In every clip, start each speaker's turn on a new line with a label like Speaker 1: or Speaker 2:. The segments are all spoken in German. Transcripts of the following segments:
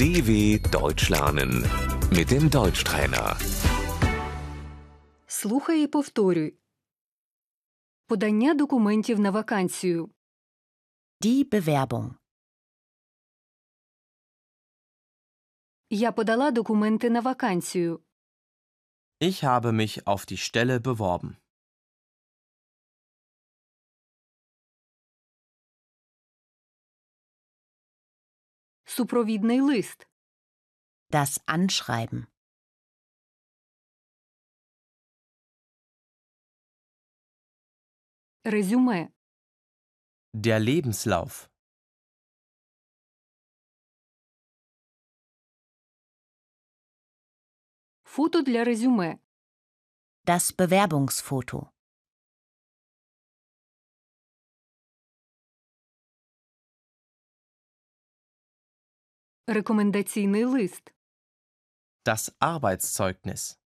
Speaker 1: DW Deutsch lernen mit dem Deutschtrainer.
Speaker 2: Слухай і повторюй. Подання документів на вакансію.
Speaker 3: Die Bewerbung.
Speaker 2: Я подала документи на вакансію.
Speaker 4: Ich habe mich auf die Stelle beworben.
Speaker 2: Супровідний лист.
Speaker 3: Das Anschreiben.
Speaker 2: Резюме.
Speaker 4: Der Lebenslauf.
Speaker 2: Фото для резюме.
Speaker 3: Das Bewerbungsfoto.
Speaker 2: Рекомендаційний лист.
Speaker 4: Das Arbeitszeugnis.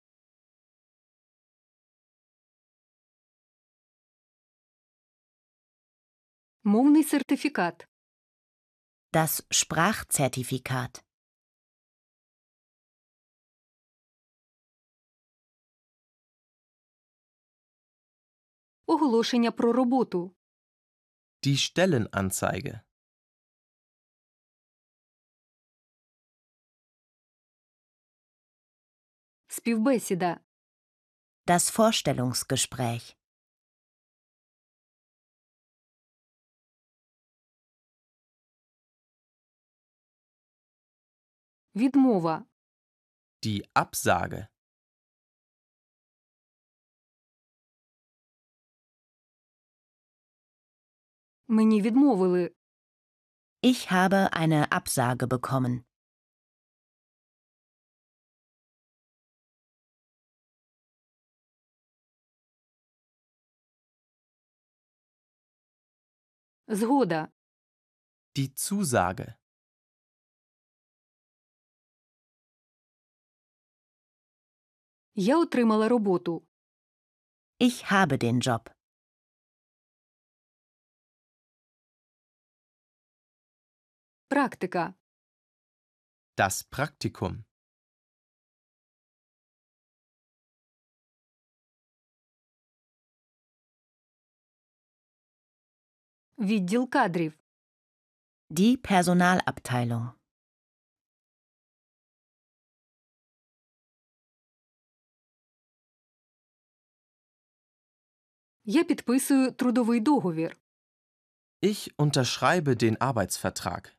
Speaker 2: Мовний сертифікат.
Speaker 3: Das Sprachzertifikat.
Speaker 2: Оголошення про роботу.
Speaker 4: Die Stellenanzeige.
Speaker 2: Співбесіда.
Speaker 3: Das Vorstellungsgespräch.
Speaker 2: Відмова.
Speaker 4: Die Absage.
Speaker 2: Мені відмовили.
Speaker 3: Ich habe eine Absage bekommen.
Speaker 2: Згода.
Speaker 4: Die Zusage.
Speaker 2: Я отримала роботу.
Speaker 3: Ich habe den Job.
Speaker 2: Практика.
Speaker 4: Das Praktikum.
Speaker 2: Відділ кадрів.
Speaker 3: Die Personalabteilung.
Speaker 2: Я підписую трудовий договір.
Speaker 4: Ich unterschreibe den Arbeitsvertrag.